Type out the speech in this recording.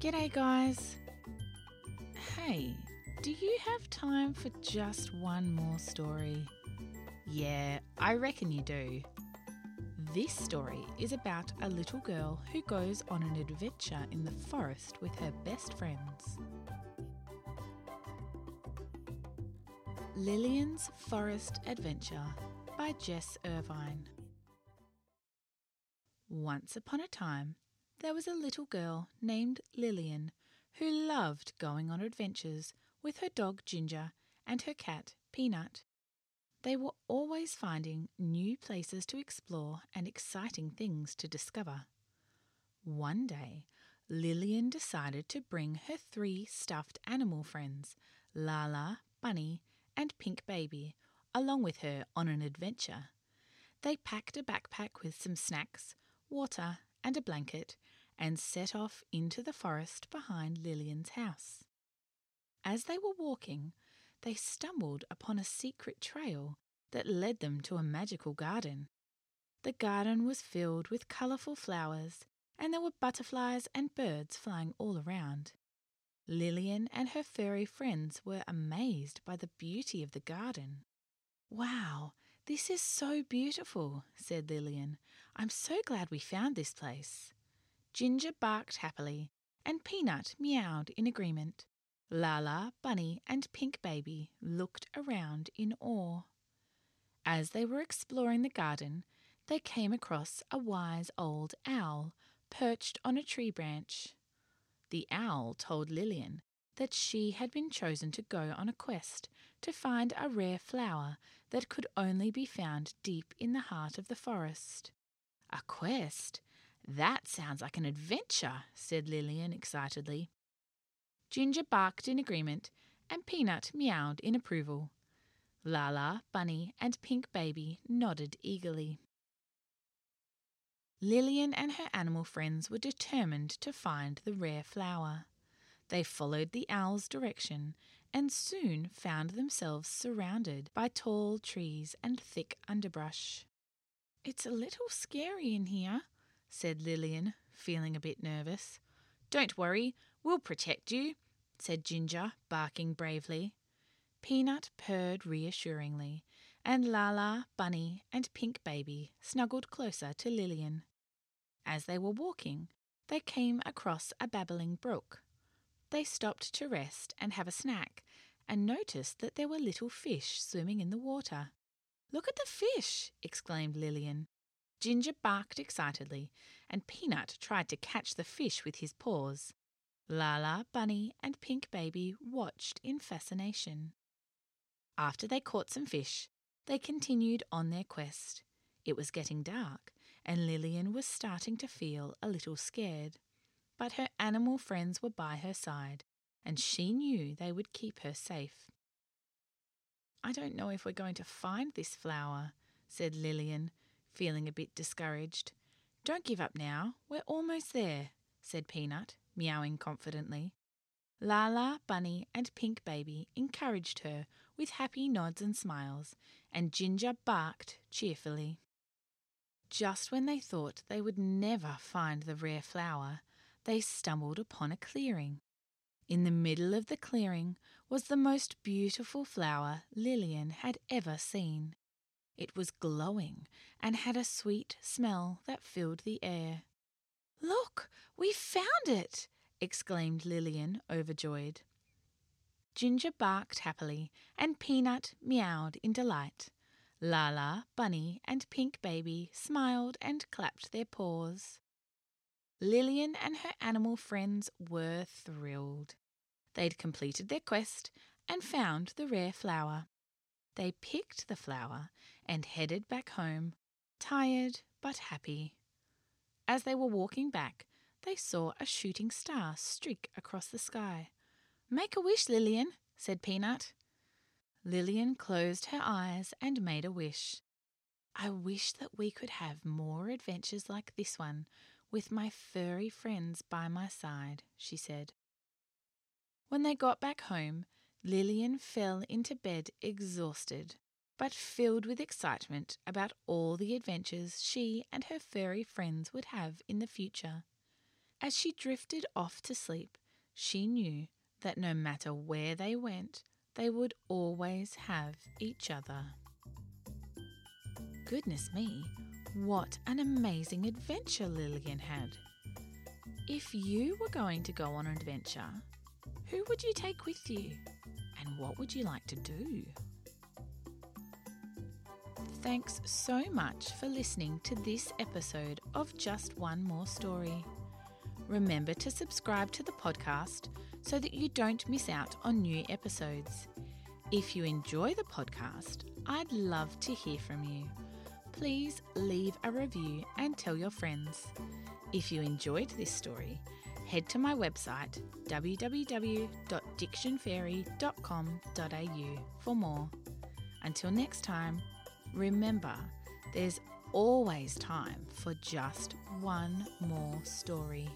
G'day, guys. Hey, do you have time for just one more story? Yeah, I reckon you do. This story is about a little girl who goes on an adventure in the forest with her best friends. Lillian's Forest Adventure by Jess Irvine. Once upon a time, there was a little girl named Lillian who loved going on adventures with her dog Ginger and her cat Peanut. They were always finding new places to explore and exciting things to discover. One day, Lillian decided to bring her three stuffed animal friends, Lala, Bunny, and Pink Baby, along with her on an adventure. They packed a backpack with some snacks, water, and a blanket and set off into the forest behind Lillian's house. As they were walking, they stumbled upon a secret trail that led them to a magical garden. The garden was filled with colourful flowers, and there were butterflies and birds flying all around. Lillian and her furry friends were amazed by the beauty of the garden. Wow, this is so beautiful, said Lillian. I'm so glad we found this place. Ginger barked happily, and Peanut meowed in agreement. Lala, Bunny, and Pink Baby looked around in awe. As they were exploring the garden, they came across a wise old owl perched on a tree branch. The owl told Lillian that she had been chosen to go on a quest to find a rare flower that could only be found deep in the heart of the forest. A quest? That sounds like an adventure, said Lillian excitedly. Ginger barked in agreement, and Peanut meowed in approval. Lala, Bunny, and Pink Baby nodded eagerly. Lillian and her animal friends were determined to find the rare flower. They followed the owl's direction and soon found themselves surrounded by tall trees and thick underbrush. It's a little scary in here, said Lillian, feeling a bit nervous. Don't worry, we'll protect you, said Ginger, barking bravely. Peanut purred reassuringly, and Lala, Bunny, and Pink Baby snuggled closer to Lillian. As they were walking, they came across a babbling brook. They stopped to rest and have a snack, and noticed that there were little fish swimming in the water. Look at the fish! exclaimed Lillian. Ginger barked excitedly, and Peanut tried to catch the fish with his paws. Lala, Bunny, and Pink Baby watched in fascination. After they caught some fish, they continued on their quest. It was getting dark, and Lillian was starting to feel a little scared. But her animal friends were by her side, and she knew they would keep her safe. I don't know if we're going to find this flower, said Lillian, feeling a bit discouraged. Don't give up now, we're almost there, said Peanut, meowing confidently. Lala, Bunny, and Pink Baby encouraged her with happy nods and smiles, and Ginger barked cheerfully. Just when they thought they would never find the rare flower, they stumbled upon a clearing. In the middle of the clearing was the most beautiful flower Lillian had ever seen. It was glowing and had a sweet smell that filled the air. Look, we found it! exclaimed Lillian, overjoyed. Ginger barked happily, and Peanut meowed in delight. Lala, Bunny, and Pink Baby smiled and clapped their paws. Lillian and her animal friends were thrilled. They'd completed their quest and found the rare flower. They picked the flower and headed back home, tired but happy. As they were walking back, they saw a shooting star streak across the sky. Make a wish, Lillian, said Peanut. Lillian closed her eyes and made a wish. I wish that we could have more adventures like this one with my furry friends by my side, she said. When they got back home, Lillian fell into bed exhausted, but filled with excitement about all the adventures she and her furry friends would have in the future. As she drifted off to sleep, she knew that no matter where they went, they would always have each other. Goodness me, what an amazing adventure Lillian had! If you were going to go on an adventure, who would you take with you? And what would you like to do? Thanks so much for listening to this episode of Just One More Story. Remember to subscribe to the podcast so that you don't miss out on new episodes. If you enjoy the podcast, I'd love to hear from you. Please leave a review and tell your friends. If you enjoyed this story, head to my website www.dictionfairy.com.au for more. Until next time, remember there's always time for just one more story.